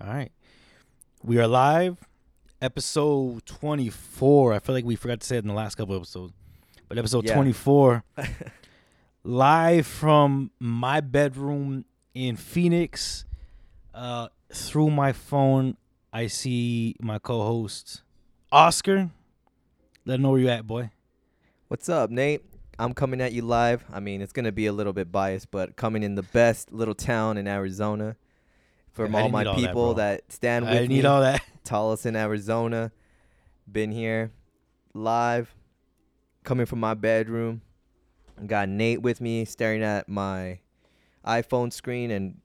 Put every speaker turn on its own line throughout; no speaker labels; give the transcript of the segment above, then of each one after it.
All right. We are live. Episode 24. I feel like we forgot to say it in the last couple episodes. But episode
Yeah.
24. live from my bedroom in Phoenix. Uh, through my phone, I see my co host, Oscar. Let him know where you at, boy.
What's up, Nate? I'm coming at you live. I mean, it's gonna be a little bit biased, but coming in the best little town in Arizona. From
I
all my
all that,
people
bro.
that, stand
I
with
need
me,
all that.
Tolleson, Arizona. Been here live, coming from my bedroom. Got Nate with me, staring at my iPhone screen, and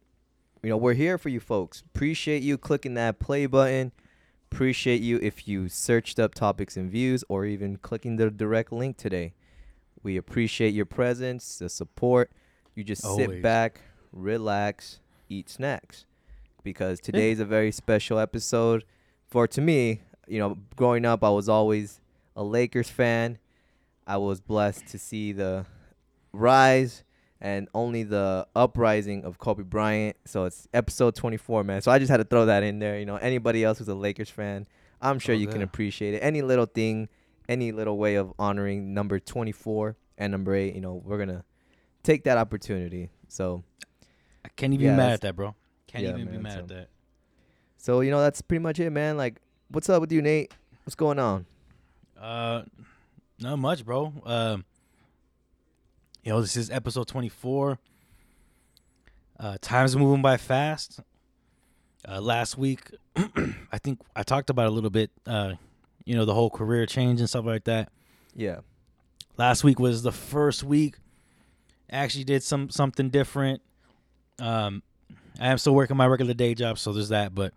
you know we're here for you folks. Appreciate you clicking that play button. Appreciate you if you searched up topics and views, or even clicking the direct link today. We appreciate your presence, the support. You just
Always.
sit back, relax, eat snacks, because today's a very special episode for to me, you know, growing up, I was always a Lakers fan. I was blessed to see the rise and only the uprising of Kobe Bryant. So it's episode 24, man. So I just had to throw that in there. You know, anybody else who's a Lakers fan, I'm sure
Oh,
you can appreciate it. Any little thing, any little way of honoring number 24 and number 8, you know, we're going to take that opportunity. So,
I can't even
Yeah,
be mad at that, bro. Can't
Yeah,
even be mad
so-
at that.
so you know, that's pretty much it, man. Like, what's up with you, Nate? What's going on?
Uh, not much, bro. Um, you know, this is episode twenty four. Uh, time's moving by fast. Uh, last week, I think I talked about a little bit. Uh, you know, the whole career change and stuff like that.
Yeah.
Last week was the first week. I actually did some something different. Um, I am still working my regular day job, so there's that. But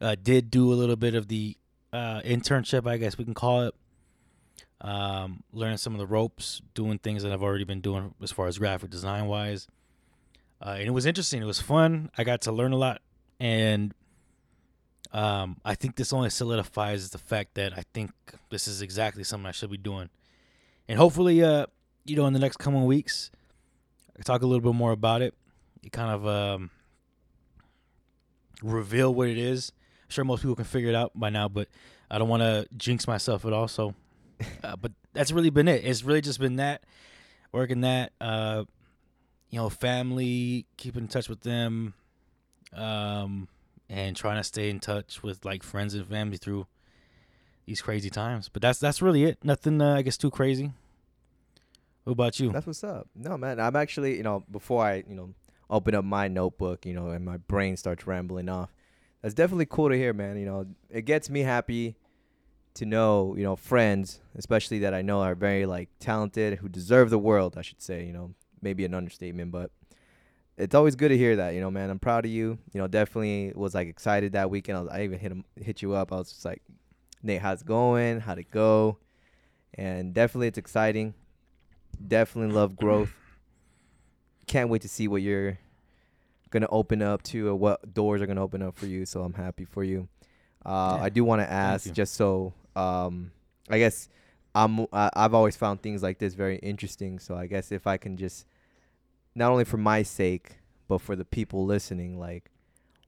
uh, did do a little bit of the uh, internship, I guess we can call it. Um, learning some of the ropes, doing things that I've already been doing as far as graphic design wise. Uh, and it was interesting. It was fun. I got to learn a lot, and um, I think this only solidifies the fact that I think this is exactly something I should be doing. And hopefully, uh, you know, in the next coming weeks, I talk a little bit more about it. You kind of um, reveal what it is. I'm sure most people can figure it out by now, but I don't want to jinx myself at all. So, uh, but that's really been it. It's really just been that, working that, uh, you know, family, keeping in touch with them, um, and trying to stay in touch with like friends and family through these crazy times. But that's that's really it. Nothing, uh, I guess, too crazy. What about you?
That's what's up. No, man, I'm actually, you know, before I, you know, open up my notebook, you know, and my brain starts rambling off, that's definitely cool to hear, man. You know, it gets me happy to know, you know, friends, especially that I know are very like talented, who deserve the world, I should say. You know, maybe an understatement, but it's always good to hear that. You know, man, I'm proud of you. You know, definitely was like excited that weekend. I, was, I even hit him, hit you up. I was just like, Nate, how's it going? How'd it go? And definitely, it's exciting. Definitely love growth. Can't wait to see what you're gonna open up to, or what doors are gonna open up for you. So I'm happy for you. Uh,
Yeah,
I do want to ask, just so um, I guess I'm I've always found things like this very interesting. So I guess if I can just not only for my sake, but for the people listening, like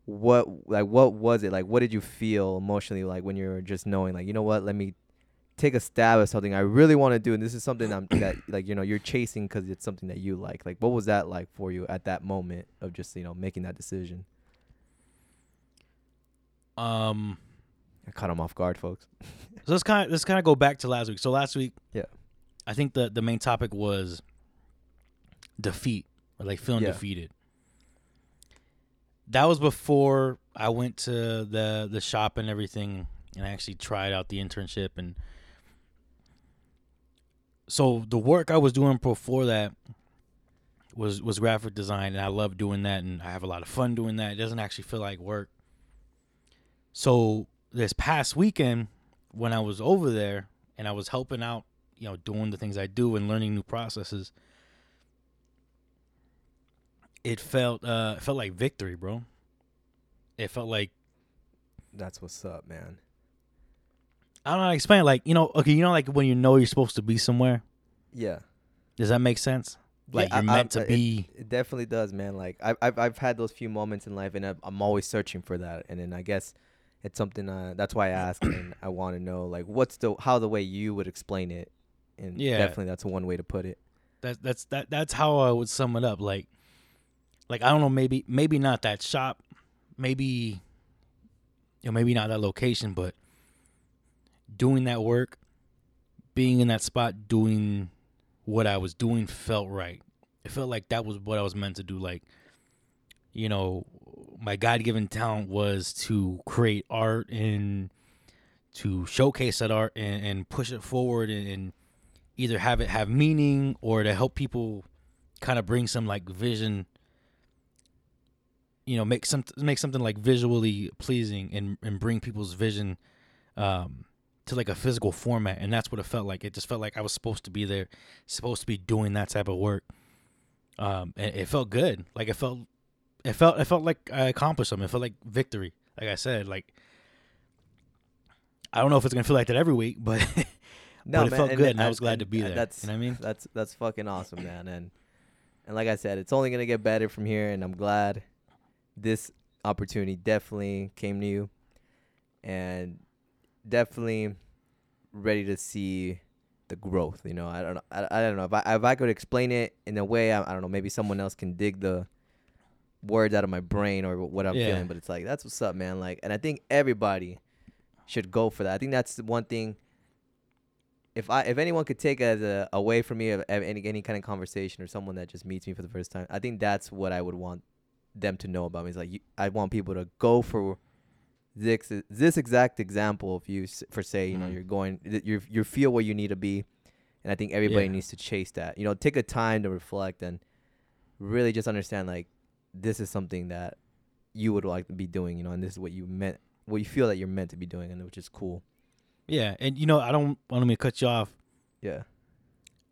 what like what was it like? What did you feel emotionally like when you were just knowing like you know what? Let me take a stab at something I really want to do, and this is something I'm that like you know you're chasing because it's something that you like. Like what was that like for you at that moment of just you know making that decision?
Um,
I caught him off guard, folks.
so let's kind of let's kind of go back to last week. So last week,
Yeah.
I think the the main topic was defeat, or like feeling
Yeah.
defeated. That was before I went to the the shop and everything, and I actually tried out the internship and. So the work I was doing before that was was graphic design, and I love doing that, and I have a lot of fun doing that. It doesn't actually feel like work. So this past weekend, when I was over there and I was helping out, you know, doing the things I do and learning new processes, it felt uh it felt like victory, bro. It felt like
That's what's up, man.
I don't know how to explain it. Like, you know, okay, you know like when you know you're supposed to be somewhere?
Yeah.
Does that make sense? like
Yeah,
you're
I-
meant
I-
to be.
It definitely does, man. Like I've I've, I've had those few moments in life, and I'm, I'm always searching for that. And then I guess it's something uh, that's why I ask, and I want to know like what's the how the way you would explain it. And
Yeah.
definitely that's one way to put it.
That's that's that that's how I would sum it up. Like, like I don't know, maybe maybe not that shop, maybe, you know, maybe not that location, but doing that work, being in that spot, doing what I was doing felt right. It felt like that was what I was meant to do. Like, you know, my God given talent was to create art and to showcase that art and, and push it forward and, and either have it have meaning or to help people kind of bring some like vision you know make some make something like visually pleasing and and bring people's vision um to like a physical format and that's what it felt like. It just felt like I was supposed to be there supposed to be doing that type of work. Um and it felt good. Like it felt it felt it felt like I accomplished something. It felt like victory. Like I said like I don't know if it's gonna feel like that every week but but it felt
and-
good and I was glad
and-
to be there.
That's
you know what I mean?
that's that's fucking awesome, man. And and like I said, it's only gonna get better from here. And I'm glad this opportunity definitely came to you, and definitely ready to see the growth. You know, I don't know. I, I don't know if I if I could explain it in a way. I, I don't know. Maybe someone else can dig the words out of my brain or what I'm
Yeah.
feeling. But it's like that's what's up, man. Like, and I think everybody should go for that. I think that's the one thing if I if anyone could take as a away from me of, of any any kind of conversation or someone that just meets me for the first time, I think that's what I would want them to know about me. Is like you, I want people to go for this this exact example of you for say you know
Mhm.
you're going you you feel where you need to be, and I think everybody
Yeah.
needs to chase that. You know, take a time to reflect and really just understand like this is something that you would like to be doing. You know, and this is what you meant, what you feel that you're meant to be doing, and which is cool.
yeah and you know I don't want me to cut you off
Yeah.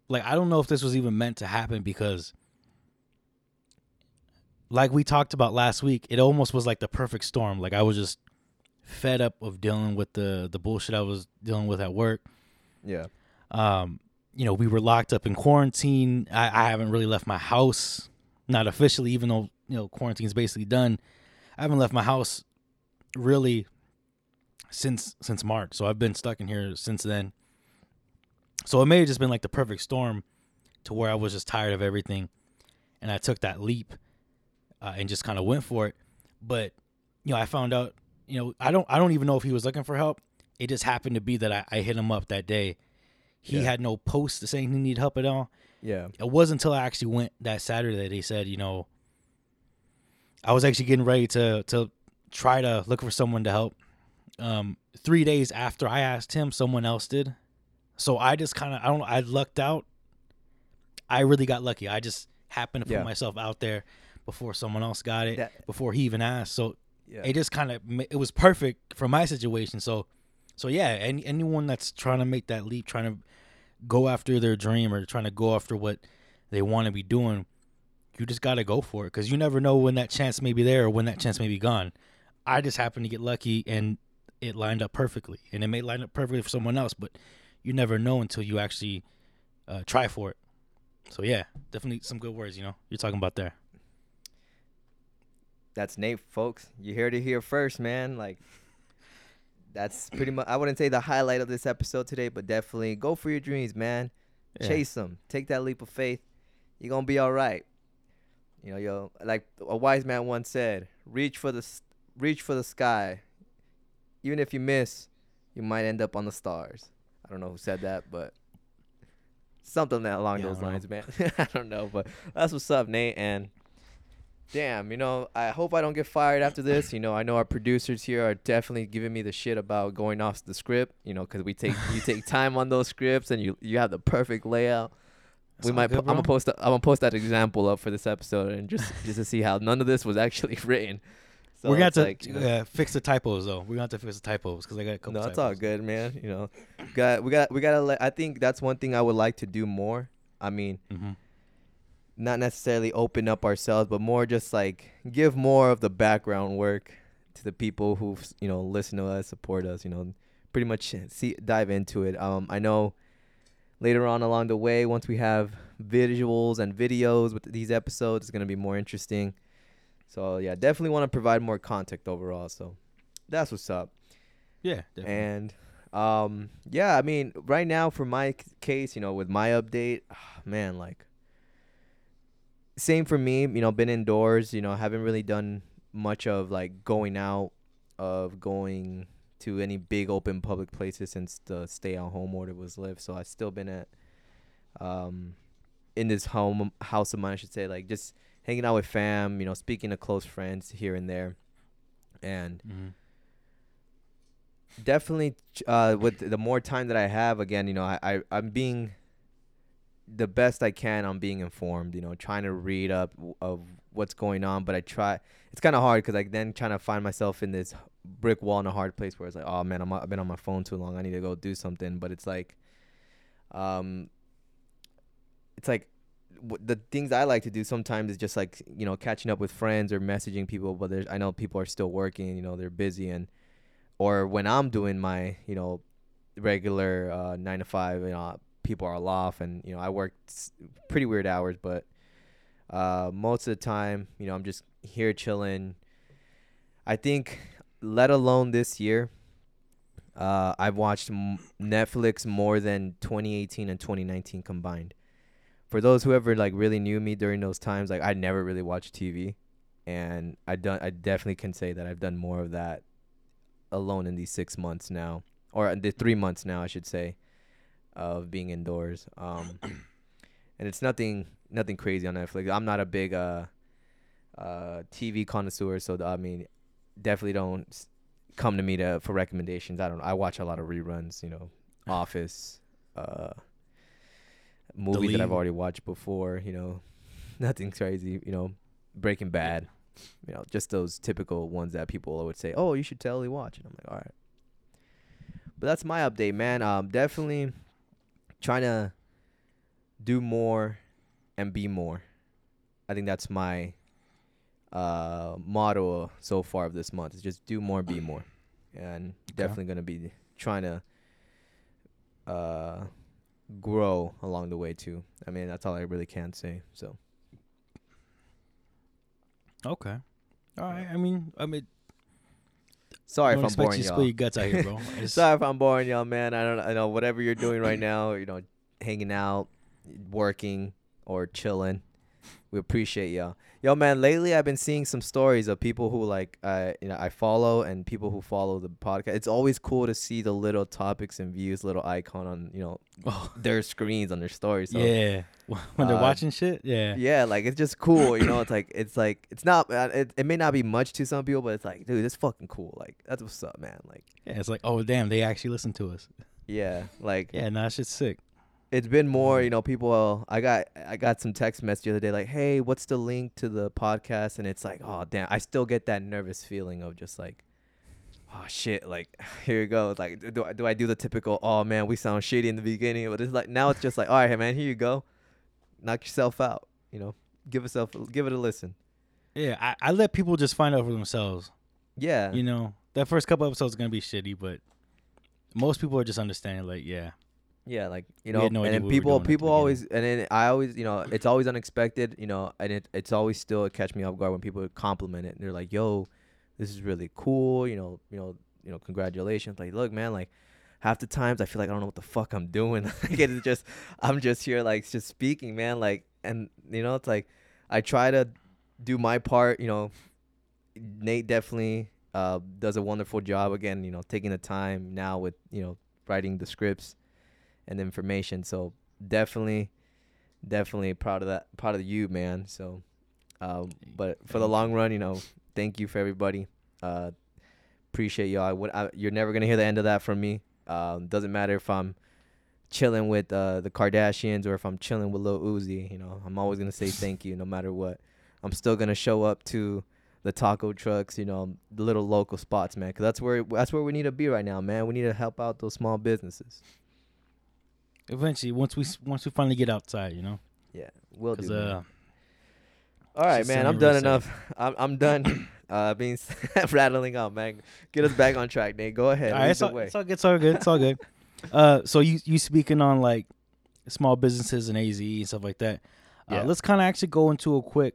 like I don't know if this was even meant to happen because like we talked about last week, it almost was like the perfect storm. Like I was just fed up of dealing with the the bullshit I was dealing with at work.
Yeah.
Um, you know, we were locked up in quarantine. I, I haven't really left my house, not officially, even though you know quarantine's basically done. I haven't left my house really since since March, so I've been stuck in here since then. So it may have just been like the perfect storm to where I was just tired of everything, and I took that leap uh, and just kind of went for it. But you know, I found out, you know, I don't I don't even know if he was looking for help. It just happened to be that I, I hit him up that day. He
Yeah.
had no post saying he needed help at all.
Yeah.
It wasn't until I actually went that Saturday that he said, you know, I was actually getting ready to to try to look for someone to help. Um, three days after I asked him, someone else did. So I just kind of I don't I lucked out. I really got lucky. I just happened to put
Yeah.
myself out there before someone else got it,
That-
before he even asked. So
Yeah.
it just kind of it was perfect for my situation. So so yeah, any anyone that's trying to make that leap, trying to go after their dream or trying to go after what they want to be doing, you just got to go for it because you never know when that chance may be there or when that chance may be gone. I just happened to get lucky and it lined up perfectly, and it may line up perfectly for someone else, but you never know until you actually uh, try for it. So yeah, definitely some good words. You know, you're talking about there.
That's Nate, folks. You heard it here first, man. Like, that's pretty much. I wouldn't say the highlight of this episode today, but definitely go for your dreams, man.
Yeah.
Chase them. Take that leap of faith. You're gonna be all right. You know, yo, like a wise man once said, "Reach for the reach for the sky. Even if you miss, you might end up on the stars." I don't know who said that, but something that along
Yeah,
those
don't know.
lines, man. I don't know, but that's what's up, Nate. And damn, you know, I hope I don't get fired after this. You know, I know our producers here are definitely giving me the shit about going off the script. You know, because we take you take time on those scripts and you you have the perfect layout.
That's
we might.
good,
po- I'm gonna post. that- I'm gonna post that example up for this episode and just just to see how none of this was actually written. So
We're gonna have to
like, you know,
uh, fix the typos though. We're gonna have to fix the typos because I got a couple.
no, it's all good, man. You know, got we got we gotta. Let, I think that's one thing I would like to do more. I mean,
Mhm.
Not necessarily open up ourselves, but more just like give more of the background work to the people who you know listen to us, support us. You know, pretty much see dive into it. Um, I know later on along the way, once we have visuals and videos with these episodes. It's gonna be more interesting. So yeah, definitely want to provide more content overall. So that's what's up.
Yeah, definitely.
And um, yeah, I mean, right now for my c- case, you know, with my update, man, like same for me. You know, been indoors. You know, haven't really done much of like going out, of going to any big open public places since the stay at home order was lifted. So I've still been at um in this home house of mine, I should say, like just hanging out with fam. You know, speaking to close friends here and there, and
Mhm.
definitely uh with the more time that i have again you know i, I i'm being the best i can on being informed you know trying to read up of what's going on but i try it's kind of hard because i then trying to find myself in this brick wall in a hard place where it's like oh man I'm, i've been on my phone too long i need to go do something but it's like um it's like w- the things I like to do sometimes is just like you know catching up with friends or messaging people. But there's I know people are still working. You know they're busy and or when I'm doing my you know regular uh, nine to five. You know people are off and you know I work pretty weird hours, but uh, most of the time you know I'm just here chilling. I think let alone this year. Uh, I've watched m- Netflix more than 2018 and 2019 combined for those who ever like really knew me during those times, like I never really watched TV, and I done I definitely can say that I've done more of that alone in these six months now, or the three months now, I should say, of being indoors. Um, and it's nothing nothing crazy on Netflix. I'm not a big uh uh TV connoisseur, so I mean, definitely don't come to me to for recommendations. I don't. I watch a lot of reruns. You know, Office. Uh, movies that I've already watched before. You know, nothing crazy. You know, Breaking Bad. You know, just those typical ones that people would say, "Oh, you should totally watch." And I'm like, "All right." But that's my update, man. Um, definitely trying to do more and be more. I think that's my uh motto so far of this month is just do more, be more, and definitely gonna be trying to uh grow along the way too. I mean, that's all I really can say. So
Okay. All right. I mean, I mean,
sorry
don't
if I'm boring
you to
y'all.
spill your guts out here, bro.
Sorry if I'm boring y'all, man. I don't I know whatever you're doing right now, you know, hanging out, working or chilling. We appreciate y'all. Yo, man, lately I've been seeing some stories of people who like uh you know, I follow and people who follow the podcast. It's always cool to see the little topics and views little icon on, you know,
Oh,
their screens on their stories. So
yeah. When they're
uh,
watching shit, yeah.
yeah, like it's just cool, you know. It's like it's like it's not. Uh, it, it may not be much to some people, but it's like, dude, it's fucking cool. Like that's what's up, man. Like
Yeah, it's like, oh damn, they actually listen to us.
yeah, like
Yeah, that shit's sick.
It's been more, you know. People, I got I got some text message the other day, like, hey, what's the link to the podcast? And it's like, oh damn, I still get that nervous feeling of just like. Oh shit! Like here you go. Like, do I do I do the typical? Oh man, we sound shitty in the beginning, but it's like now it's just like, all right, man, here you go. Knock yourself out. You know, give yourself, give it a listen.
Yeah, I, I let people just find out for themselves.
Yeah,
You know, that first couple episodes are gonna be shitty, but most people are just understanding. Like, yeah,
Yeah, like you
We
know,
no
and then
we
people,
doing
people always, and then I always, you know, it's always unexpected, you know, and it, it's always still catch me off guard when people compliment it and they're like, "Yo, this is really cool," you know, you know, you know, congratulations. Like, look, man, like half the times I feel like I don't know what the fuck I'm doing. like it's just, I'm just here, like just speaking, man, like, and you know, it's like I try to do my part, you know. Nate definitely uh, does a wonderful job again, you know, taking the time now with you know writing the scripts and information. So definitely, definitely proud of that, proud of you, man. So, um, but for the long run, you know, thank you for everybody. Uh, appreciate y'all. I would, I, you're never gonna hear the end of that from me. Um, doesn't matter if I'm chilling with uh, the Kardashians or if I'm chilling with Lil Uzi. You know, I'm always gonna say thank you no matter what. I'm still gonna show up to the taco trucks, you know, the little local spots, man, because that's where that's where we need to be right now, man. We need to help out those small businesses.
Eventually, once we once we finally get outside, you know,
Yeah, we'll do.
uh,
All right, man. I'm done enough. I'm I'm done. Uh, being rattling on, man. Get us back on track, Nate. Go ahead.
all right, it's all, it's all good. It's all good. It's all good. Uh, so you you speaking on like small businesses and AZ and stuff like that. Uh,
Yeah.
let's kind of actually go into a quick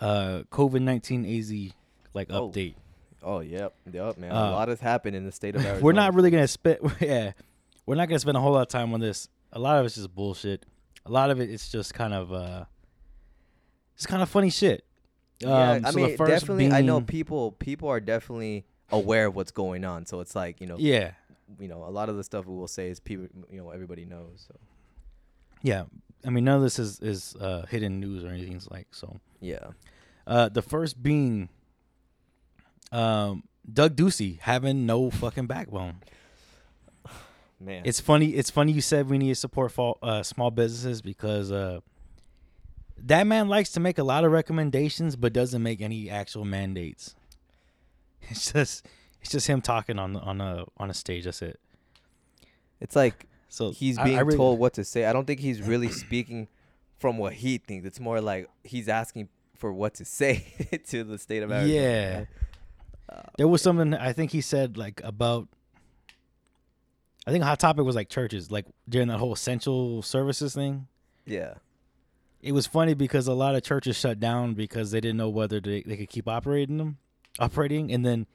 uh, COVID nineteen AZ like
Oh,
update.
Oh, yep, yep, man.
Uh,
a lot has happened in the state of Arizona.
We're not really gonna spend yeah, we're not gonna spend a whole lot of time on this. A lot of it's just bullshit. A lot of it it's just kind of uh, it's kind of funny shit.
Yeah,
Um,
I
so the
mean,
first
definitely. I know people. People are definitely aware of what's going on. So it's like you know,
Yeah,
you know, a lot of the stuff we will say is people. You know, everybody knows. So
yeah. I mean, none of this is is uh, hidden news or anything like so.
yeah,
Uh, the first being um, Doug Ducey having no fucking backbone.
Man.
It's funny. It's funny you said we need to support fall, uh, small businesses because uh, that man likes to make a lot of recommendations, but doesn't make any actual mandates. It's just it's just him talking on the, on a on a stage. That's it.
it's like
So
he's
I- I
being
really-
told what to say. I don't think he's really speaking from what he thinks. It's more like he's asking for what to say to the state of Arizona.
Yeah.
Uh,
There was something I think he said like about. I think hot topic was like churches, like during that whole essential services thing.
yeah.
It was funny because a lot of churches shut down because they didn't know whether they, they could keep operating them, operating. And then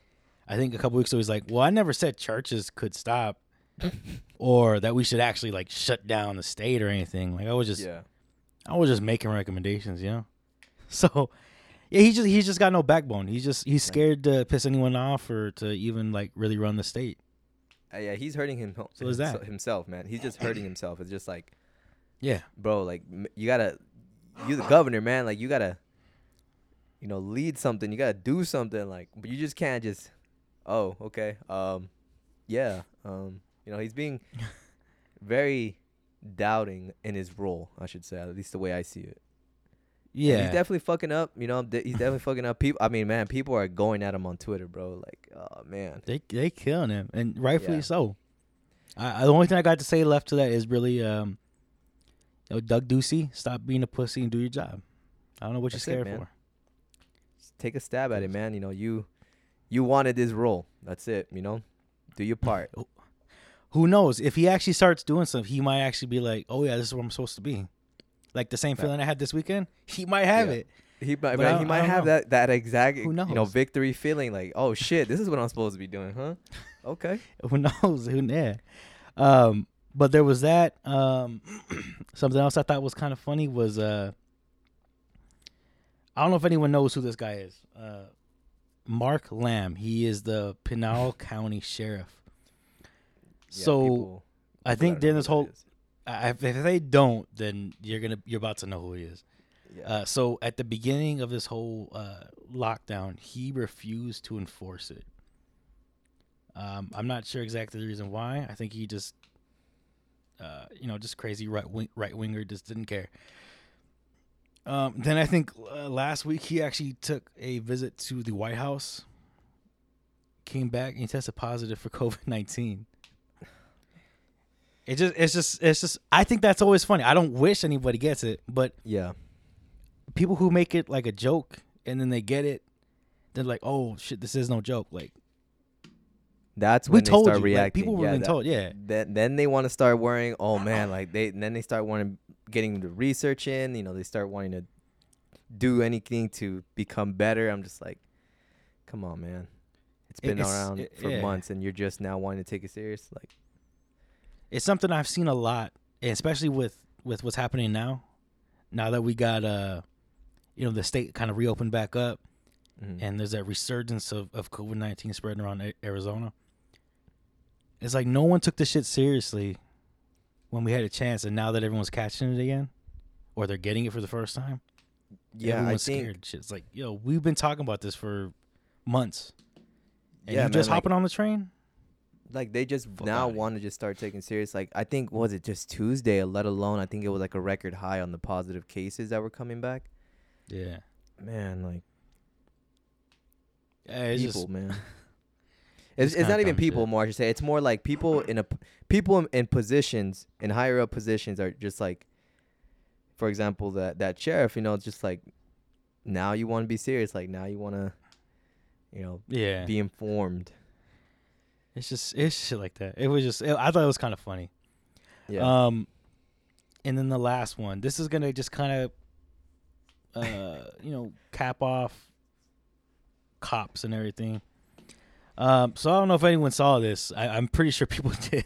I think a couple weeks ago he's like, "Well, I never said churches could stop, or that we should actually like shut down the state or anything. Like I was just,
yeah.
I was just making recommendations, you know. So, yeah, he just he's just got no backbone. He's just he's scared to piss anyone off or to even like really run the state.
Uh, yeah, he's hurting him.
So is that.
himself, man? He's just hurting himself. It's just like,
Yeah,
bro, like you gotta, you the governor, man. Like you gotta, you know, lead something. You gotta do something. Like, but you just can't just, oh, okay, um, yeah, um, you know, he's being very doubting in his role. I should say, at least the way I see it.
Yeah.
he's definitely fucking up. You know, he's definitely fucking up. People, I mean, man, people are going at him on Twitter, bro. Like, oh man,
They they killing him, and rightfully
Yeah.
so. I, I the only thing I got to say left to that is really, um, you know, Doug Ducey, stop being a pussy and do your job. I don't know what
That's
you're scared
man.
for.
Just take a stab at it, man. You know, you, you wanted this role. That's it. You know, do your part.
Who knows if he actually starts doing something, he might actually be like, "Oh yeah, this is where I'm supposed to be." Like the same feeling I had this weekend, he might have
Yeah.
it.
He might,
But
man, he might have
know.
that that exact
Who
you know victory feeling like, oh shit, this is what I'm supposed to be doing, huh? Okay.
Who knows? Who yeah. Um, but there was that. Um, something else I thought was kind of funny was uh, I don't know if anyone knows who this guy is. Uh, Mark Lamb. He is the Pinal County Sheriff.
Yeah,
so
people-
I think during this whole,
is.
I, if if they don't, then you're gonna you're about to know who he is.
yeah.
Uh, so at the beginning of this whole uh, lockdown, he refused to enforce it. Um, I'm not sure exactly the reason why. I think he just, uh, you know, just crazy right wing, right winger, just didn't care. Um, then I think uh, last week he actually took a visit to the White House. Came back and he tested positive for COVID nineteen. It just, it's just, it's just. I think that's always funny. I don't wish anybody gets it, but
yeah.
people who make it like a joke and then they get it, they're like, "Oh shit, this is no joke." Like
That's
we
when they
told
start
you,
reacting.
like, people were
yeah,
been
that-
told, yeah,
Then then they want to start worrying. Oh man, like they then they start wanting getting the research in. You know, they start wanting to do anything to become better. I'm just like, come on, man. It's been
it's-
around
it-
for
yeah.
months, and you're just now wanting to take it serious. Like,
it's something I've seen a lot, especially with with what's happening now. Now that we got uh, you know, the state kind of reopened back up,
mhm.
and there's that resurgence of of COVID nineteen spreading around A- Arizona. It's like no one took this shit seriously when we had a chance, and now that everyone's catching it again, or they're getting it for the first time.
yeah, I
everyone's
think
scared. Shit. It's like, yo, we've been talking about this for months. And
Yeah,
you
man,
just
like-
hopping on the train?
Like they just
Fuck
now
outta
want to just start taking serious. Like I think was it just Tuesday? Let alone I think it was like a record high on the positive cases that were coming back.
Yeah.
Man, like
Yeah, it's
people,
just,
man.
it's
It's, it's not even people
shit.
more. I should say it's more like people in a people in, in positions in higher up positions are just like, for example, that that sheriff. You know, just like now you want to be serious. Like now you want to, you know,
yeah.
be informed.
It's just, it's shit like that. It was just, I thought it was kind of funny.
Yeah.
Um, and then the last one. This is gonna just kind of, uh, you know, cap off cops and everything. Um, so I don't know if anyone saw this. I, I'm pretty sure people did,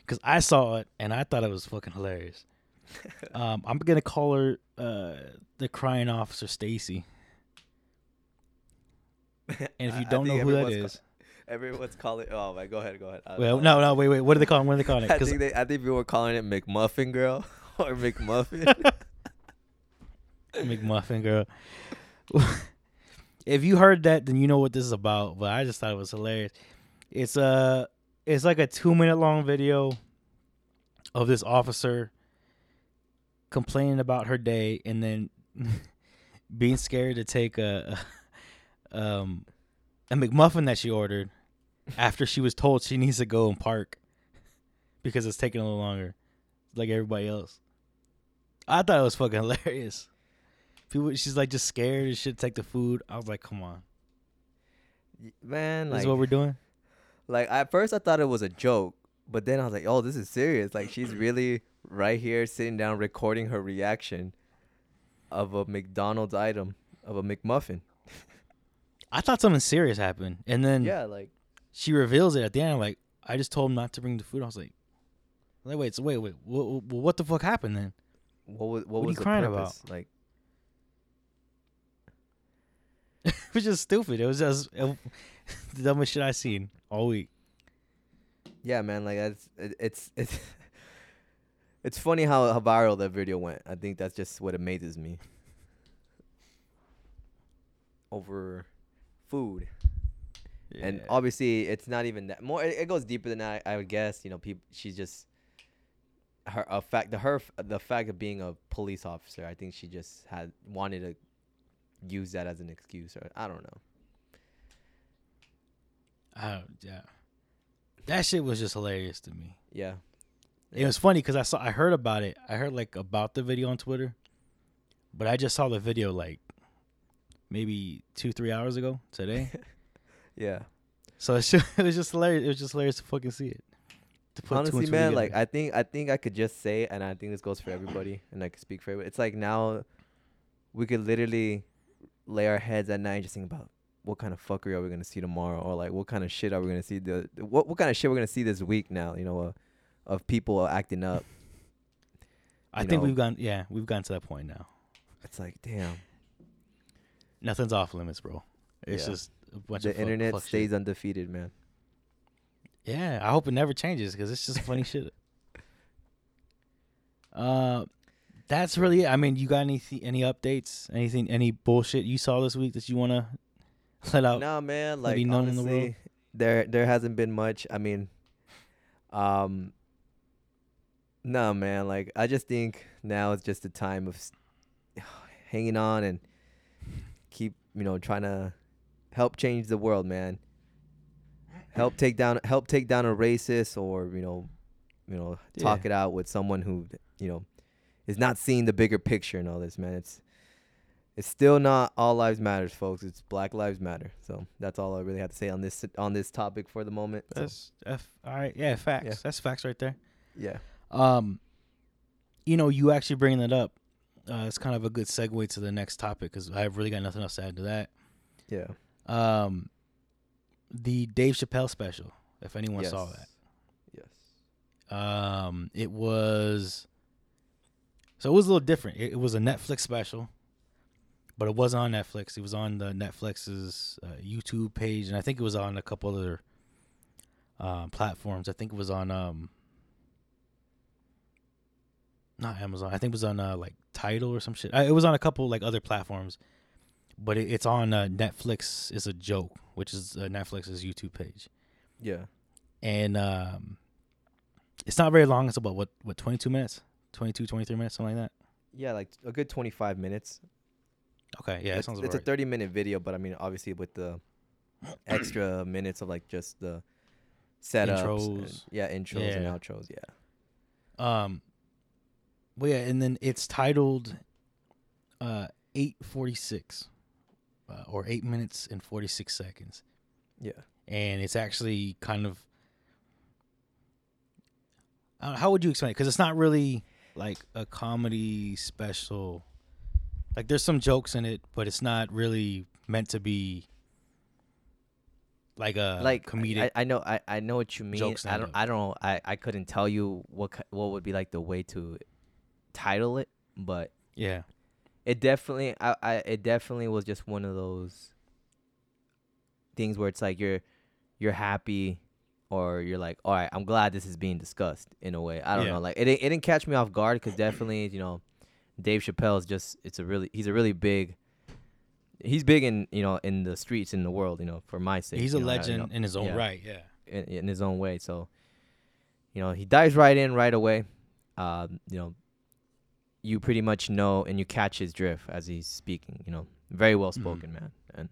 because I saw it and I thought it was fucking hilarious. um, I'm gonna call her uh, the crying officer Stacey. And if you
I- I
don't know who that is,
everyone's
is,
ca- everyone's calling. It. Oh my, go ahead, go ahead. I-
no, no, wait, wait. What do they call? What do they call it?
I think they, I think people were calling it McMuffin Girl or McMuffin.
McMuffin girl. if you heard that, then you know what this is about. But I just thought it was hilarious. It's a, it's like a two minute long video of this officer complaining about her day and then being scared to take a, a um a McMuffin that she ordered after she was told she needs to go and park because it's taking a little longer, like everybody else. I thought it was fucking hilarious. People, she's like just scared and shit. Take the food. I was like, come on,
Man,
this
like,
is what we're doing.
like at first I thought it was a joke, but then I was like, oh, this is serious. Like she's really right here sitting down recording her reaction of a McDonald's item of a McMuffin.
I thought something serious happened, and then
Yeah, like
she reveals it at the end. Like, I just told him not to bring the food. I was like, like wait, so wait, wait, what, what the fuck happened then?
what was what,
What are you
the
crying
purpose? Like
it was just stupid. It was just it, the dumbest shit I seen all week.
yeah, man, like it's it, it's it's it's funny how, how viral that video went. I think that's just what amazes me. Over food. And obviously it's not even that more it, it goes deeper than that i would guess you know people she's just her a fact the her the fact of being a police officer i think she just had wanted to use that as an excuse or i don't know
don't, yeah, that shit was just hilarious to me.
yeah
It was funny because I saw I heard about it. I heard like about the video on Twitter, but I just saw the video like maybe two three hours ago today.
yeah
so it's just, it was just hilarious. It was just hilarious to fucking see it. To put
honestly man like i think i think i could just say and i think this goes for everybody and i can speak for everybody it's like now we could literally lay our heads at night and just think about what kind of fuckery are we gonna see tomorrow, or like what kind of shit are we gonna see the what what kind of shit we're gonna see this week now? You know, uh, of people acting up.
I think
know-
we've gone. Yeah, we've gotten to that point now.
It's like, damn,
Nothing's off limits, bro. It's
Yeah.
just bunch
the
of
internet
fuck shit.
stays undefeated, man.
Yeah, I hope it never changes because it's just funny shit. Uh, that's really it. I mean, you got any any updates? Anything? Any bullshit you saw this week that you want to let out?
No, man, like
in the
there there hasn't been much. I mean, um, no, man, like I just think now is just the time of s- hanging on and keep you know trying to help change the world, man. Help take down help take down a racist or you know, you know talk
Yeah.
it out with someone who you know is not seeing the bigger picture and all this, man. It's it's still not all lives matters, folks. It's Black Lives Matter. So that's all I really have to say on this on this topic for the moment. So,
That's F. All right, yeah, facts.
Yeah.
That's facts right there.
yeah.
Um, you know, you actually bringing that up. Uh, it's kind of a good segue to the next topic because I have really got nothing else to add to that.
Yeah.
Um, the Dave Chappelle special. If anyone saw that.
Yes.
Um, it was so it was a little different. It, it was a Netflix special, but it wasn't on Netflix. It was on the Netflix's uh, YouTube page, and I think it was on a couple other um, platforms. I think it was on um, not Amazon. I think it was on uh, like Title or some shit. Uh, it was on a couple like other platforms, but it, it's on uh, Netflix. is a joke, which is uh, Netflix's YouTube page
Yeah.
and um, it's not very long. It's about what what 22 minutes, 22, 23 minutes, something like that.
Yeah, like a good 25 minutes.
Okay, yeah,
it's,
sounds
it's
about
a 30 minute video, but I mean, obviously with the extra minutes of like just the setups, and-
Intros.
yeah, intros and outros. Yeah.
Um, well, yeah, and then it's titled uh 846, uh, or eight minutes and 46 seconds,
Yeah.
and it's actually kind of. I don't know, how would you explain it? Because it's not really. like a comedy special. Like there's some jokes in it, but it's not really meant to be like a
like
comedic.
I, I know I, I know what you mean. I don't. I don't know. I, I couldn't tell you what what would be like the way to title it, but
yeah,
it definitely I, I it definitely was just one of those things where it's like you're you're happy or you're like all right i'm glad this is being discussed in a way i don't
Yeah.
know like it, didn't- it didn't catch me off guard because definitely you know dave chappelle is just it's a really he's a really big he's big in you know in the streets in the world you know for my sake
he's a
know, I- you
legend
know,
in his own
yeah
right. Yeah,
in, in his own way. So, you know, he dives right in right away. Um, you know, you pretty much know and you catch his drift as he's speaking. You know, very well
Mm-hmm.
spoken, man. And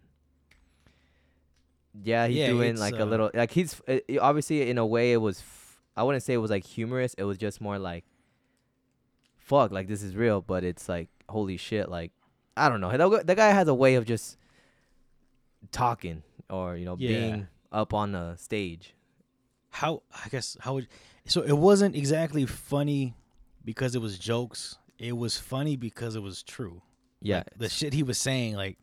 yeah, he's
Yeah,
doing like a
uh,
little like he's uh, obviously in a way it was. F- I wouldn't say it was like humorous. It was just more like, fuck, like this is real. But it's like holy shit, like I don't know. The, the guy has a way of just talking or you know
Yeah.
being up on the stage.
how I guess how would so it wasn't exactly funny because it was jokes. It was funny because it was true.
Yeah,
Like, the shit he was saying, like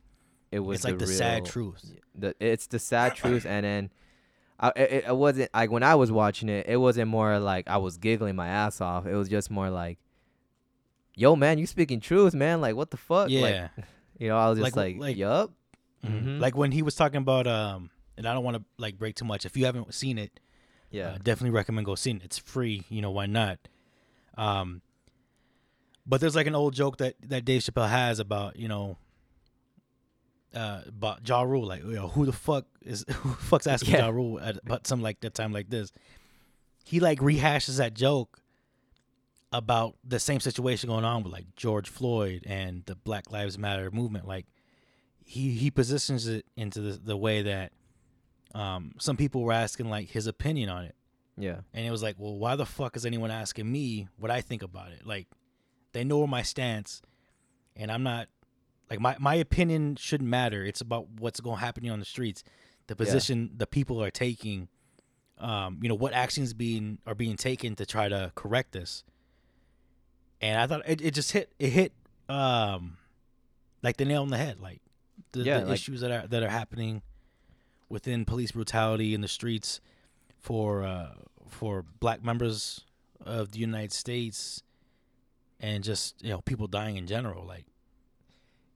it was
it's like the, sad truth.
The, it's the sad truth, and then I, it, it wasn't like when I was watching it, it wasn't more like I was giggling my ass off. It was just more like, "Yo, man, you speaking truth, man. Like, what the fuck?
Yeah,
Like, you know, I was just
Like-
like,
like-
yup.
Mhm.
Mhm.
like when he was talking about um, and I don't want to like break too much. If you haven't seen it,
Yeah,
uh, definitely recommend go see it. It's free. You know why not? Um, but there's like an old joke that that Dave Chappelle has about you know. Uh, about Ja Rule, like you know, who the fuck is who the fuck's asking
Yeah.
Ja Rule at, about something like that time like this? He like rehashes that joke about the same situation going on with like George Floyd and the Black Lives Matter movement. Like he he positions it into the the way that um some people were asking like his opinion on it.
yeah,
And it was like, well, why the fuck is anyone asking me what I think about it? Like, they know my stance, and I'm not like my my opinion shouldn't matter. It's about what's going to happen on the streets, the
Yeah.
position the people are taking, um, you know, what actions being are being taken to try to correct this. And I thought it, it just hit it hit um like the nail on the head, like the,
Yeah,
the
like-
issues that are that are happening within police brutality in the streets for uh, for black members of the United States and just you know people dying in general like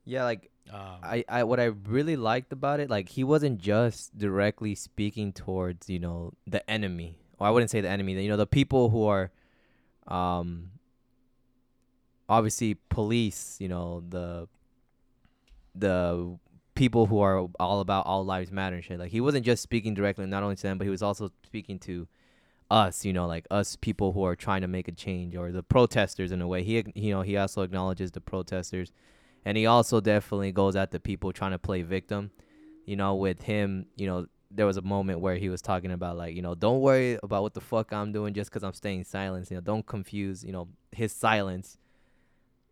yeah. Like
um,
I, I, what I really liked about it, like he wasn't just directly speaking towards you know the enemy, or I wouldn't say the enemy. You know, the people who are, um, obviously police. You know the the people who are all about all lives matter and shit. Like he wasn't just speaking directly, not only to them, but he was also speaking to us. You know, like us people who are trying to make a change, or the protesters in a way. He, you know, he also acknowledges the protesters and he also definitely goes at the people trying to play victim. You know, with him, you know, there was a moment where he was talking about like, you know, don't worry about what the fuck I'm doing just because I'm staying silent. You know, don't confuse, you know, his silence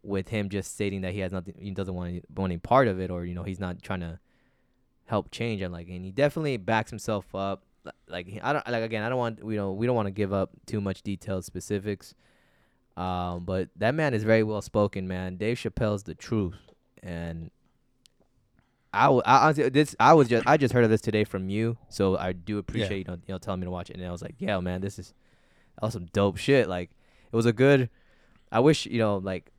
with him just stating that he has nothing, he doesn't want any, want any part of it, or you know, he's not trying to help change. And like, and he definitely backs himself up. Li- Like, I don't like again. I don't want you know, we don't want to give up too much detailed specifics. Um, but that man is very well spoken, man. Dave Chappelle's the truth, and I, w- I honestly this I was just I just heard of this today from you, so I do appreciate you know, you know telling me to watch it, and I was like, yeah, man, this is that was some dope shit. Like it was a good. I wish you know like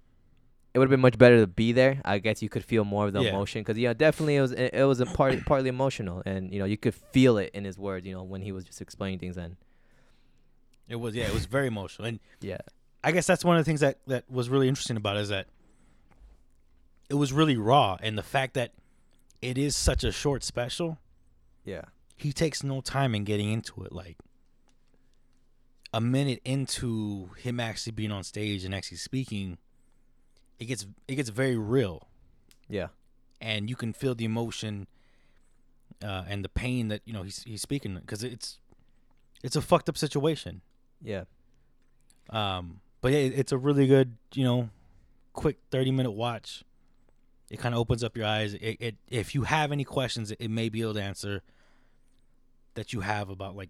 it would have been much better to be there. I guess you could feel more of the
Yeah.
emotion because yeah, definitely it was it, was a part partly emotional, and you know you could feel it in his words, you know when he was just explaining things, and
it was yeah it was very emotional and
yeah,
I guess that's one of the things that that was really interesting about it is that it was really raw and the fact that it is such a short special
yeah,
he takes no time in getting into it like a minute into him actually being on stage and actually speaking it gets it gets very real.
Yeah,
and you can feel the emotion uh, and the pain that you know he's he's speaking because it's it's a fucked up situation.
Yeah,
um but yeah, it's a really good you know quick 30 minute watch. It kind of opens up your eyes. It, it if you have any questions it, it may be able to answer that you have about like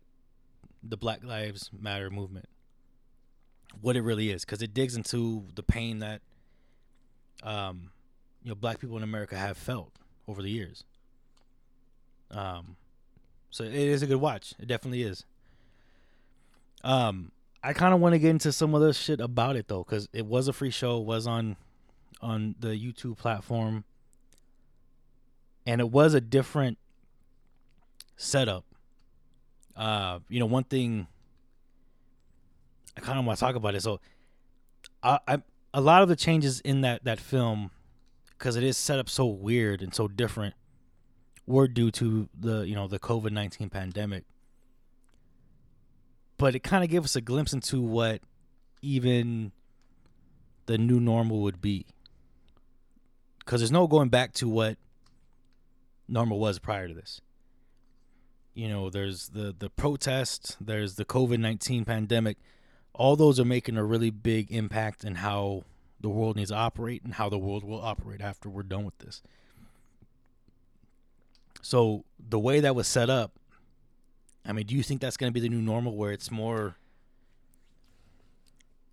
the black lives matter movement. What it really is because it digs into the pain that um you know black people in America have felt over the years. Um, so it is a good watch. It definitely is. Um, I kind of want to get into some of the shit about it though, because it was a free show, it was on on the YouTube platform, and it was a different setup. Uh, you know, one thing I kind of want to talk about it. So, I, I a lot of the changes in that that film, because it is set up so weird and so different, were due to the you know the COVID nineteen pandemic. But it kind of gave us a glimpse into what even the new normal would be. Because there's no going back to what normal was prior to this. You know, there's the the protests, there's the COVID nineteen pandemic. All those are making a really big impact in how the world needs to operate and how the world will operate after we're done with this. So the way that was set up, I mean, do you think that's going to be the new normal where it's more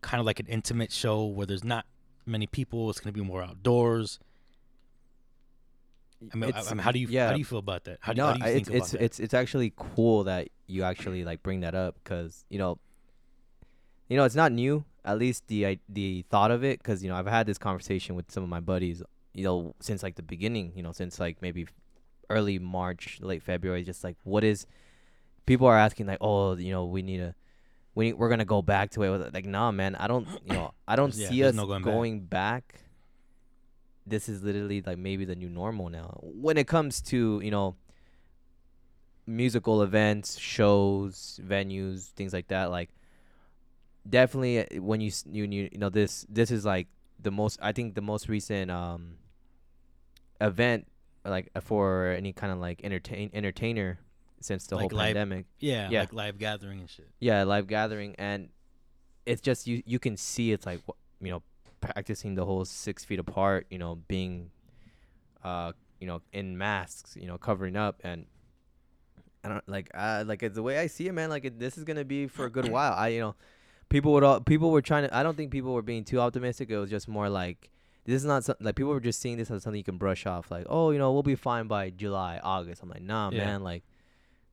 kind of like an intimate show where there's not many people, it's going to be more outdoors? I mean, I, mean, how do you
yeah.
how do you feel about that? How do,
no,
how do you think
it's it's
that?
it's it's actually cool that you actually like bring that up because you know, you know, it's not new. At least the I- the thought of it, because you know, I've had this conversation with some of my buddies, you know, since like the beginning, you know, since like maybe early March, late February, just like what is people are asking like, oh, you know, we need a we we're gonna go back to it. Like, nah, man, I don't, you know, I don't
Yeah,
see us
no going back.
going back. This is literally like maybe the new normal now. When it comes to you know musical events, shows, venues, things like that, like definitely uh, when you you you, you know this this is like the most I think the most recent um event like uh, for any kind of like entertain entertainer since the
Like
whole
live-
pandemic.
yeah,
yeah.
like live gathering and shit.
Yeah, live gathering and it's just you you can see it's like you know practicing the whole 6 feet apart, you know, being uh you know in masks, you know, covering up and I don't like uh like it's the way I see it man like it, this is going to be for a good while. I you know people would all people were trying to I don't think people were being too optimistic. It was just more like this is not some, like people were just seeing this as something you can brush off like, "Oh, you know, we'll be fine by July, August." I'm like, "Nah,
Yeah.
man, like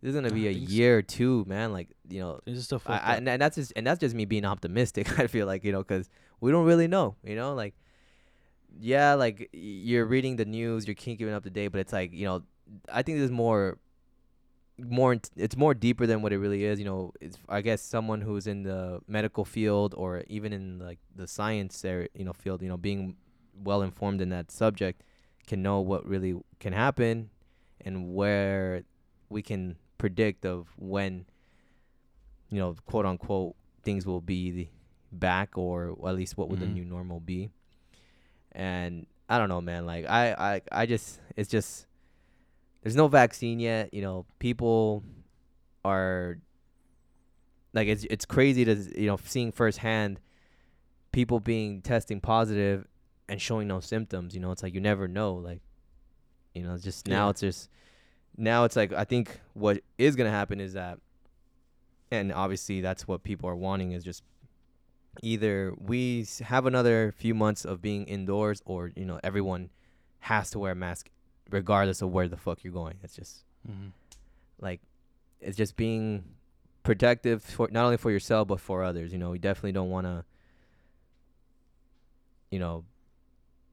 this is going to be a
think so.
year or two, man. Like, you know,
This is still
I, I, and that's just and that's just me being optimistic. I feel like you know because we don't really know. You know, like yeah, like you're reading the news, you're keeping up to date, but it's like you know, I think there's more, more. It's more deeper than what it really is. You know, it's I guess someone who's in the medical field or even in like the science area, you know, field, you know, being well informed in that subject can know what really can happen and where we can predict of when you know quote unquote things will be back or at least what would
Mhm.
the new normal be and i don't know man like I, I i just it's just there's no vaccine yet you know people are like it's it's crazy to you know seeing firsthand people being testing positive and showing no symptoms you know it's like you never know like you know just now
Yeah.
it's just now it's like i think what is going to happen is that and obviously that's what people are wanting is just either we have another few months of being indoors or you know everyone has to wear a mask regardless of where the fuck you're going. It's just
hmm
like it's just being protective for not only for yourself but for others you know? We definitely don't want to you know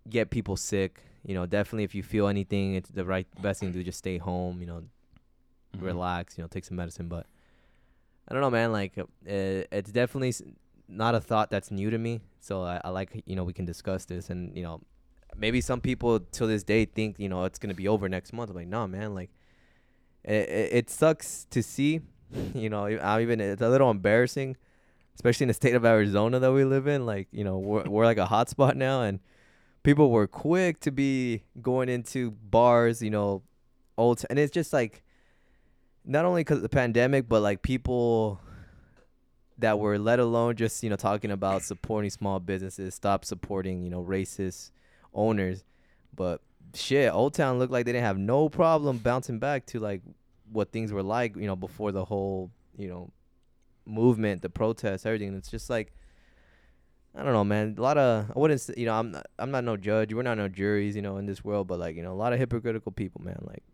get people sick. You know definitely if you feel anything it's the right best thing to do just stay home you know
Mm-hmm.
relax you know take some medicine. But i don't know man like uh, it's definitely not a thought that's new to me. So I, I like you know we can discuss this and you know maybe some people till this day think you know it's gonna be over next month. I'm like no man like it, it, sucks to see you know i even it's a little embarrassing especially in the state of arizona that we live in. Like you know we're, we're like a hot spot now and people were quick to be going into bars you know old and it's just like not only because of the pandemic but like people that were let alone just you know talking about supporting small businesses stop supporting you know racist owners but shit old town looked like they didn't have no problem bouncing back to like what things were like you know before the whole you know movement the protests everything it's just like I don't know, man. A lot of I wouldn't, say, you know, I'm not, I'm not no judge. We're not no juries, you know, in this world. But like, you know, a lot of hypocritical people, man. Like,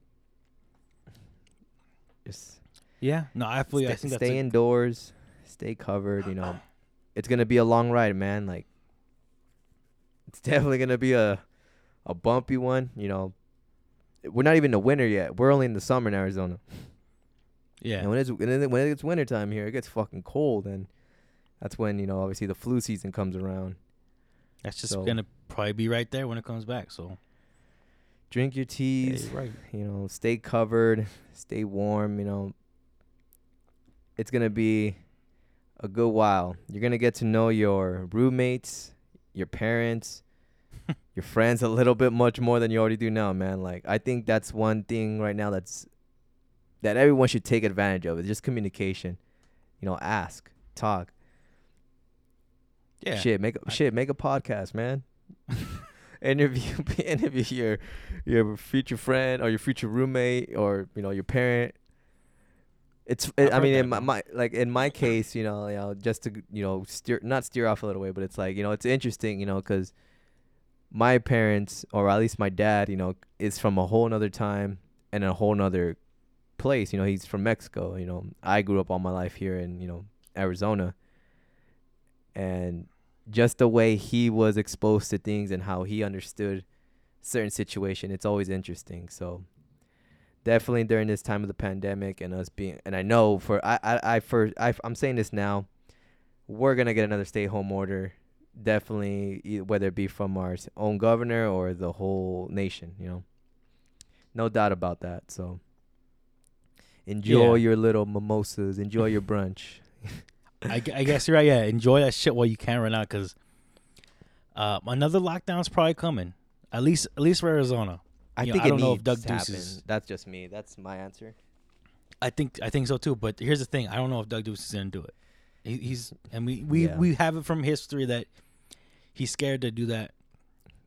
just
Yeah. No, I feel.
stay,
I think that's
stay indoors, stay covered. You know, it's gonna be a long ride, man. Like, it's definitely gonna be a a bumpy one. You know, we're not even in the winter yet. We're only in the summer in Arizona.
yeah.
And when it's when it- gets it's wintertime here, it gets fucking cold, and that's when you know obviously the flu season comes around.
That's just
so-
gonna probably be right there when it comes back. So
Drink your teas.
you're right.
you know, stay covered, stay warm, you know. It's going to be a good while. You're going to get to know your roommates, your parents, your friends a little bit much more than you already do now, man. Like I think that's one thing right now that's that everyone should take advantage of. It's just communication. You know, ask, talk.
Yeah.
Shit, make a
I-
shit, make a podcast, man. interview interview your your future friend or your future roommate or you know your parent. It's
I've
I mean in my, my like in my case, you know, you know, just to you know steer not steer off a little way, but it's like you know it's interesting, you know, because my parents or at least my dad, you know, is from a whole nother time and a whole nother place. You know, he's from Mexico. You know, I grew up all my life here in you know Arizona, and just the way he was exposed to things and how he understood certain situation, it's always interesting. So definitely during this time of the pandemic and us being, and I know for I I I for I I'm saying this now, we're gonna get another stay home order. Definitely, whether it be from our own governor or the whole nation, you know, no doubt about that. So enjoy
Yeah.
your little mimosas, enjoy your brunch.
I, I guess you're right. Yeah, enjoy that shit while you can right now, because uh, another lockdown's probably coming. At least, at least for Arizona.
I
You know,
think
I
it
don't know if Doug Ducey is-
That's just me. That's my answer.
I think, I think so too. But here's the thing: I don't know if Doug Ducey is gonna do it. He, he's, and we, we,
Yeah.
we have it from history that he's scared to do that.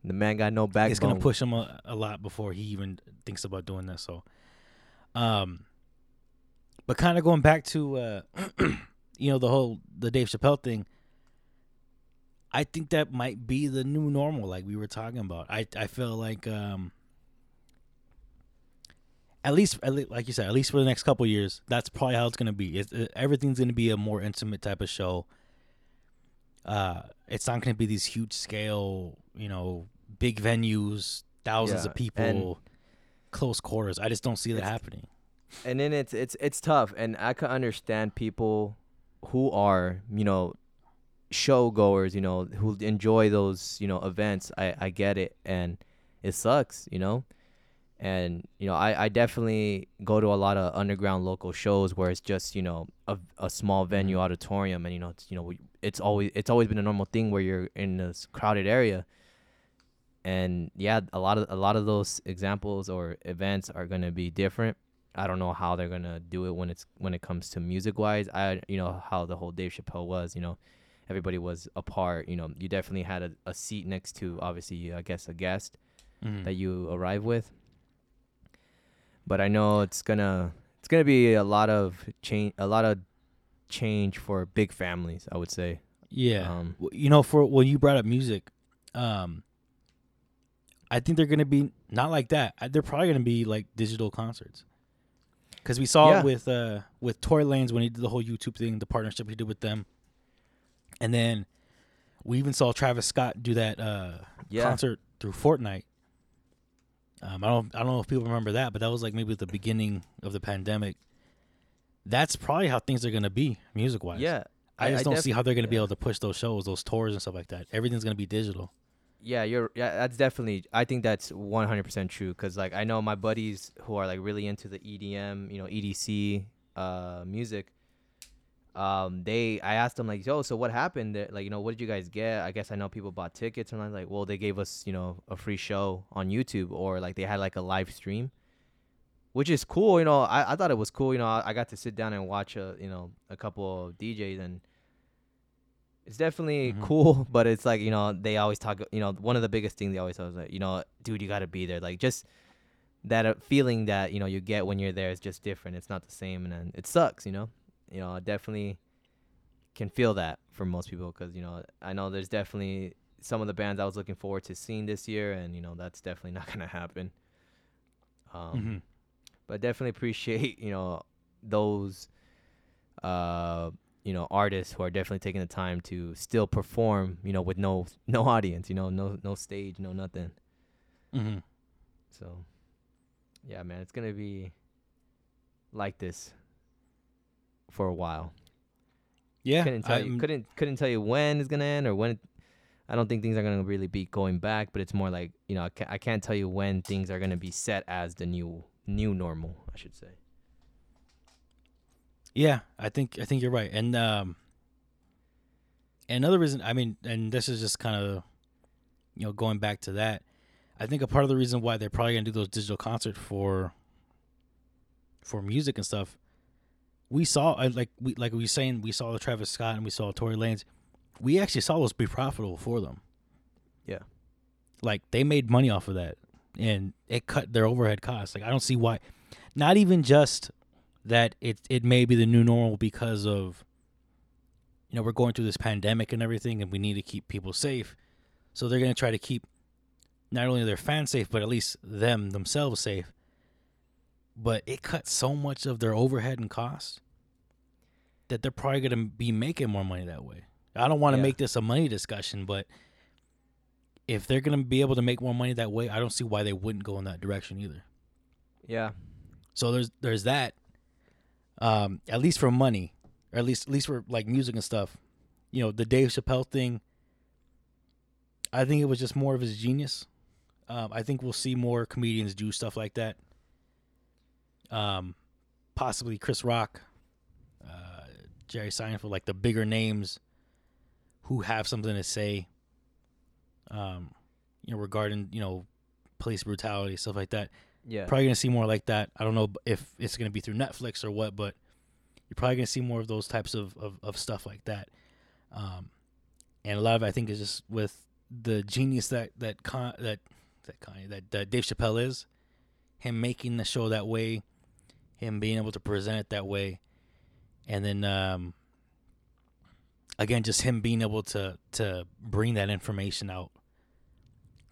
The man got no backbone.
It's gonna push him a, a lot before he even thinks about doing that. So, um, but kind of going back to, uh, you know, the whole the Dave Chappelle thing. I think that might be the new normal, like we were talking about. I I feel like, um, at least, at least like you said, at least for the next couple years, that's probably how it's gonna be. It's, uh, everything's gonna be a more intimate type of show. Uh, it's not gonna be these huge scale, you know, big venues, thousands
Yeah,
of people, close quarters. I just don't see that happening.
and then it's it's it's tough, and I can understand people who are you know show goers, you know, who enjoy those you know events. I I get it, and it sucks, you know. And you know, I, I definitely go to a lot of underground local shows where it's just you know a, a small venue
Mhm.
auditorium, and you know it's you know it's always it's always been a normal thing where you're in this crowded area. And yeah, a lot of a lot of those examples or events are gonna be different. I don't know how they're gonna do it when it's when it comes to music wise. I you know how the whole Dave Chappelle was. You know, everybody was apart. You know, you definitely had a, a seat next to obviously I guess a guest
Mhm.
that you arrive with. But I know it's gonna it's gonna be a lot of change a lot of change for big families. I would say.
Yeah.
Um,
you know, for when you brought up music, um, I think they're gonna be not like that. They're probably gonna be like digital concerts. Because we saw
Yeah.
it with uh with Tory Lanez when he did the whole YouTube thing, the partnership he did with them, and then we even saw Travis Scott do that uh
Yeah.
concert through Fortnite. Um, I don't I don't know if people remember that, but that was like maybe the beginning of the pandemic. That's probably how things are gonna be music wise.
Yeah.
I just don't
def-
see how they're going to be able to push those shows, those tours and stuff like that. Everything's going to be digital.
Yeah, you're. Yeah, that's definitely. I think that's 100 percent true. Cause like I know my buddies who are like really into the EDM, you know, EDC, uh, music. Um, they. I asked them like, yo, so what happened? There? Like, you know, what did you guys get? I guess I know people bought tickets, and I'm like, well, they gave us, you know, a free show on YouTube, or like they had like a live stream, which is cool. You know, I, I thought it was cool. You know, I, I got to sit down and watch a, you know, a couple of DJs and. It's definitely
Mhm.
cool, but it's like you know they always talk. You know, one of the biggest things they always say is like, you know, dude, you got to be there. Like just that uh, feeling that you know you get when you're there is just different. It's not the same, and then it sucks. You know, you know, I definitely can feel that for most people because you know I know there's definitely some of the bands I was looking forward to seeing this year, and you know that's definitely not gonna happen. Um,
hmm
but definitely appreciate you know those uh you know artists who are definitely taking the time to still perform you know with no no audience you know no no stage no nothing.
Hmm
so yeah man it's gonna be like this for a while
Yeah,
couldn't tell you
I'm-
couldn't couldn't tell you when it's gonna end or when it, I don't think things are gonna really be going back but it's more like you know I can't, I can't tell you when things are gonna be set as the new new normal I should say
Yeah, I think I think you're right. And um another reason I mean, and this is just kind of you know, going back to that, I think a part of the reason why they're probably gonna do those digital concerts for for music and stuff, we saw uh, like we like we were saying, we saw the Travis Scott and we saw Tory Lanez. We actually saw those be profitable for them.
Yeah.
Like they made money off of that. And it cut their overhead costs. Like I don't see why not even just that it it may be the new normal because of you know we're going through this pandemic and everything and we need to keep people safe so they're going to try to keep not only their fans safe but at least them themselves safe but it cuts so much of their overhead and costs that they're probably going to be making more money that way i don't want to
Yeah.
make this a money discussion but if they're going to be able to make more money that way i don't see why they wouldn't go in that direction either
yeah
so there's there's that. Um, at least for money, or at least at least for like music and stuff. You know, the Dave Chappelle thing. I think it was just more of his genius. Um, I think we'll see more comedians do stuff like that. Um, possibly Chris Rock, uh, Jerry Seinfeld, like the bigger names who have something to say. Um, you know, regarding you know police brutality stuff like that
yeah
probably gonna see more like that. I don't know if it's gonna be through Netflix or what, but you're probably gonna see more of those types of, of, of stuff like that. Um, and a lot of it, I think is just with the genius that that Con, that that Kanye, that, that Dave Chappelle is, him making the show that way, him being able to present it that way, and then um, again, just him being able to to bring that information out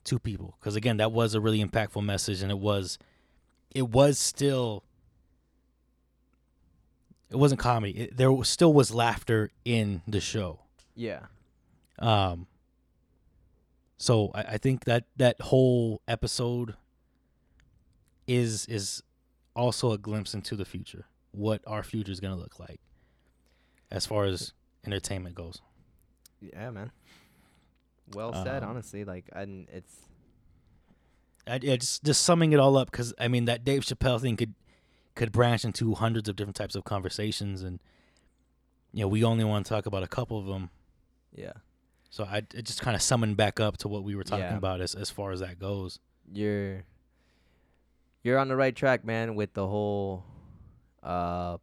to people. Because again that was a really impactful message and it was it was still it wasn't comedy. It, there was, still was laughter in the show.
Yeah.
Um so I, I think that that whole episode is is also a glimpse into the future what our future is going to look like as far as entertainment goes
yeah man well said
Um,
honestly like and it's
I, yeah, just just summing it all up because I mean that Dave Chappelle thing could could branch into hundreds of different types of conversations, and you know we only want to talk about a couple of them.
yeah
So I it just kind of summoned back up to what we were talking
Yeah.
about as as far as that goes.
you're you're on the right track, man, with the whole uh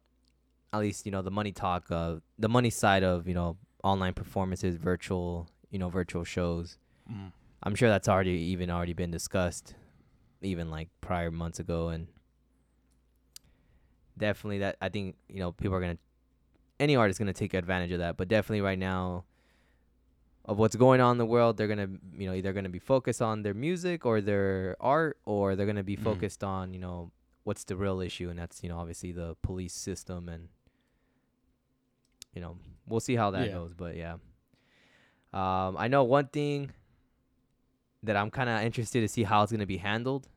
at least, you know, the money talk of the money side of, you know, online performances, virtual, you know, virtual shows.
Mm.
I'm sure that's already even already been discussed even like prior months ago and definitely that I think, you know, people are going to any artist going to take advantage of that, but definitely right now of what's going on in the world, they're gonna you know either gonna be focused on their music or their art, or they're gonna be
Mhm.
focused on you know what's the real issue, and that's you know obviously the police system, and you know we'll see how that
Yeah.
goes, but yeah. Um, I know one thing that I'm kind of interested to see how it's gonna be handled,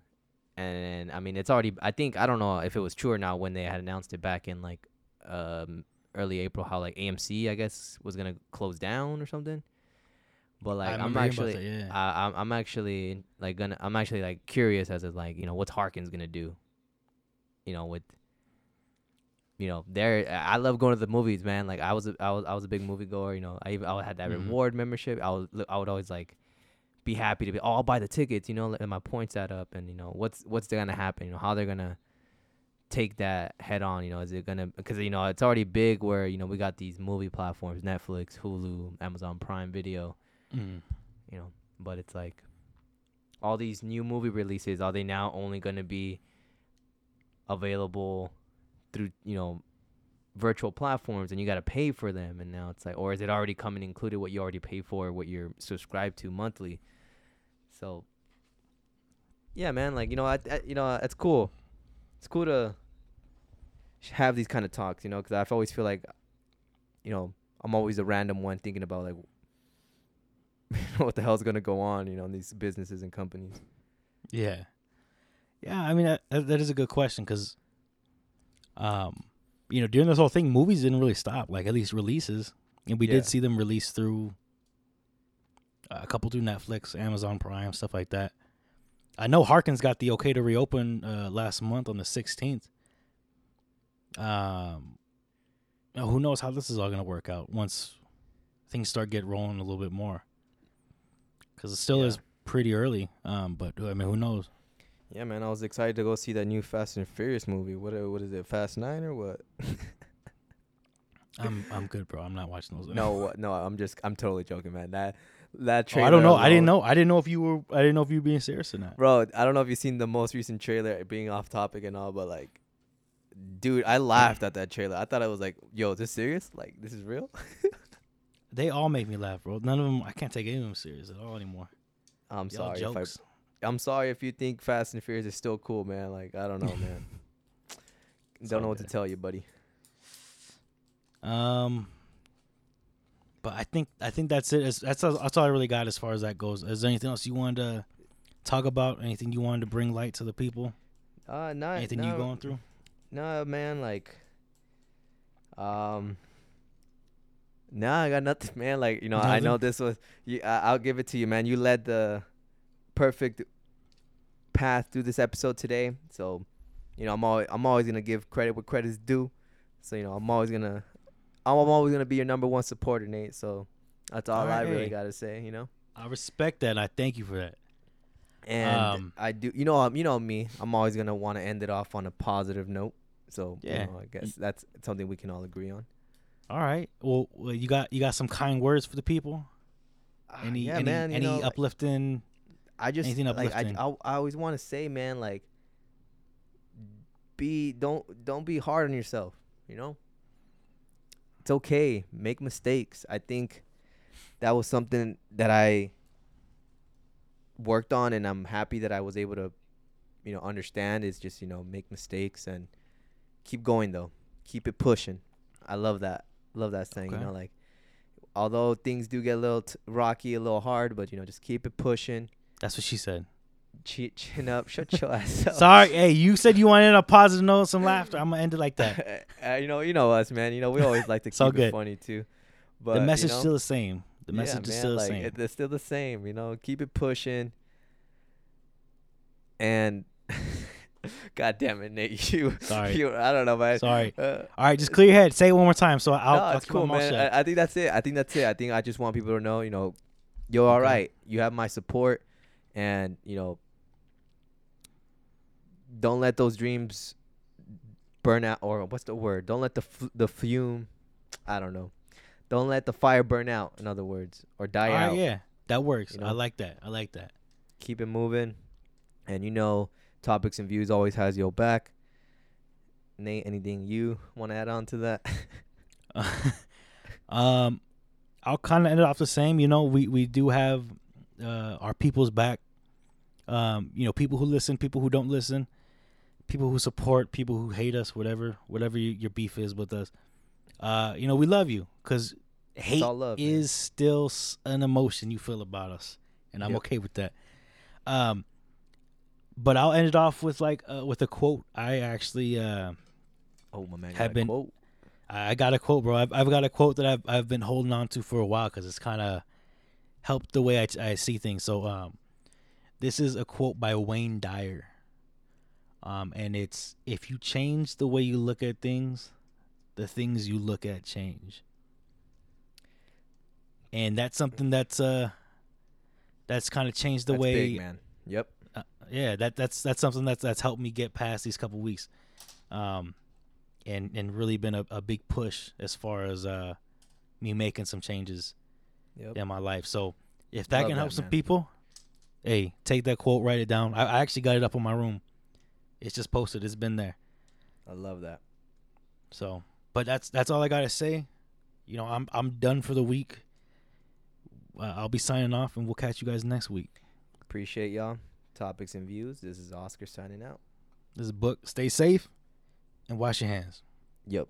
and I mean it's already I think I don't know if it was true or not when they had announced it back in like um early April how like AMC I guess was gonna close down or something. But like
I
I'm
remember hearing about
actually
that, yeah.
I, I'm I'm actually like gonna I'm actually like curious as to like you know what's Harkins gonna do, you know with. You know, there. I love going to the movies, man. Like I was, a, I was, I was a big movie goer. You know, I even I had that
Mhm.
reward membership. I was, I would always like be happy to be. Oh, I'll buy the tickets. You know, and my points add up. And you know, what's what's gonna happen? You know, how they're gonna take that head on. You know, is it gonna because you know it's already big where you know we got these movie platforms, Netflix, Hulu, Amazon Prime Video
Mm.
you know but it's like all these new movie releases are they now only going to be available through you know virtual platforms and you got to pay for them? And now it's like or is it already coming included what you already pay for what you're subscribed to monthly? So yeah man like you know I, I you know it's cool. It's cool to have these kind of talks you know because i always feel like you know i'm always a random one thinking about like what the hell's gonna go on you know in these businesses and companies
Yeah, yeah. I mean, that, that is a good question because, um, you know, during this whole thing, movies didn't really stop. Like at least releases, and we
Yeah.
did see them release through uh, a couple through Netflix, Amazon Prime, stuff like that. I know Harkins got the okay to reopen uh, last month on the sixteenth. Um, now who knows how this is all gonna work out once things start get rolling a little bit more? Because it still
Yeah.
is pretty early. Um, but I mean, who knows?
yeah man i was excited to go see that new fast and furious movie what uh, what is it fast nine or what
I'm I'm good, bro. I'm not watching those.
no no i'm just i'm totally joking man that that
Oh,
trailer
I don't know. I didn't know. I didn't know if you were. I didn't know if you were being serious or not.
Bro, I don't know if you've seen the most recent trailer, being off topic and all, but like, dude, I laughed at that trailer. I thought I was like, yo, is this serious? Like, this is real?
They all make me laugh, bro. None of them. I can't take any of them serious at all anymore.
I'm
They all
sorry. If I. I'm sorry if you think Fast and Furious is still cool, man. Like, I don't know, man. Don't know what to tell you, buddy.
Um, but I think I think that's it. That's that's all, that's all I really got as far as that goes. Is there anything else you wanted to talk about? Anything you wanted to bring light to the people?
Uh, not,
Anything
no,
you going through?
No, man. Like, um, nah, I got nothing, man. Like, you know, I know this was. You, I, I'll give it to you, man. You led the perfect path through this episode today. So, you know, I'm always I'm always gonna give credit where credit's due. So, you know, I'm always gonna I'm, I'm always gonna be your number one supporter, Nate. So, that's all I really gotta say. You know.
I respect that. and I thank you for that.
And
Um,
I do, you know, um, you know me. I'm always gonna want to end it off on a positive note. So
Yeah.
you know, I guess that's something we can all agree on.
All right. Well, well, you got you got some kind words for the people. Ah, any
yeah,
any
man,
any
know,
uplifting?
I just
anything
like I,
uplifting?
I, I always want to say, man, like be don't don't be hard on yourself. You know, it's okay. Make mistakes. I think that was something that I worked on, and I'm happy that I was able to, you know, understand. Is just you know make mistakes and keep going though. Keep it pushing. I love that. Love that saying.
Okay.
You know, like although things do get a little t- rocky, a little hard, but you know, just keep it pushing.
That's what she said.
Chin, chin up. Shut your ass up.
Sorry. Hey, you said you wanted a positive note, some laughter. I'm gonna end it like that.
uh, you know, you know us, man. You know, we always like to keep it funny too. But
the
you
message
know,
still the same. The
yeah,
message is
man,
still the same.
it- It's still the same. You know, keep it pushing. And God damn it, Nate, you.
Sorry.
You, I don't know, man.
Sorry.
Uh,
All right, just clear your head. Say it one more time. So I'll,
no,
I'll
it's
keep
cool,
my
man. I, I think that's it. I think that's it. I think I just want people to know, you know, you're all
Okay.
right. You have my support, and you know, don't let those dreams burn out. Or what's the word? Don't let the f- the fume. I don't know. Don't let the fire burn out. In other words, or die
All right,
out.
yeah, that works.
You
I like that. I like that.
Keep it moving, and you know, topics and views always has your back. Nate, anything you want to add on to that?
um, I'll kind of end it off the same. You know, we we do have uh, our people's back. Um, you know, people who listen, people who don't listen, people who support, people who hate us, whatever, whatever you, your beef is with us. Uh, you know, we love you because hate
love, man.
is still an emotion you feel about us, and I'm
Yep.
okay with that. Um, but I'll end it off with like uh, with a quote. I actually uh,
oh my man,
Have been-
quote.
I I got a quote, bro. I've, I've got a quote that I've I've been holding on to for a while because it's kind of helped the way I, I see things. So, um, this is a quote by Wayne Dyer. Um, and it's if you change the way you look at things, the things you look at change. And that's something that's uh, that's kind of changed the
That's
way
big, man. Yep.
Uh, yeah, that that's that's something that's that's helped me get past these couple weeks, um, and and really been a, a big push as far as uh, me making some changes
Yep.
in my life. So if that
Love
can help
that,
some
man.
people, hey, take that quote, write it down. I, I actually got it up on my room. It's just posted. It's been there.
I love that.
So but that's that's all I gotta say. You know, I'm I'm done for the week. Uh, I'll be signing off, and we'll catch you guys next week.
Appreciate y'all. Topics and views. This is Oscar signing out.
This is Book. Stay safe and wash your hands.
Yep.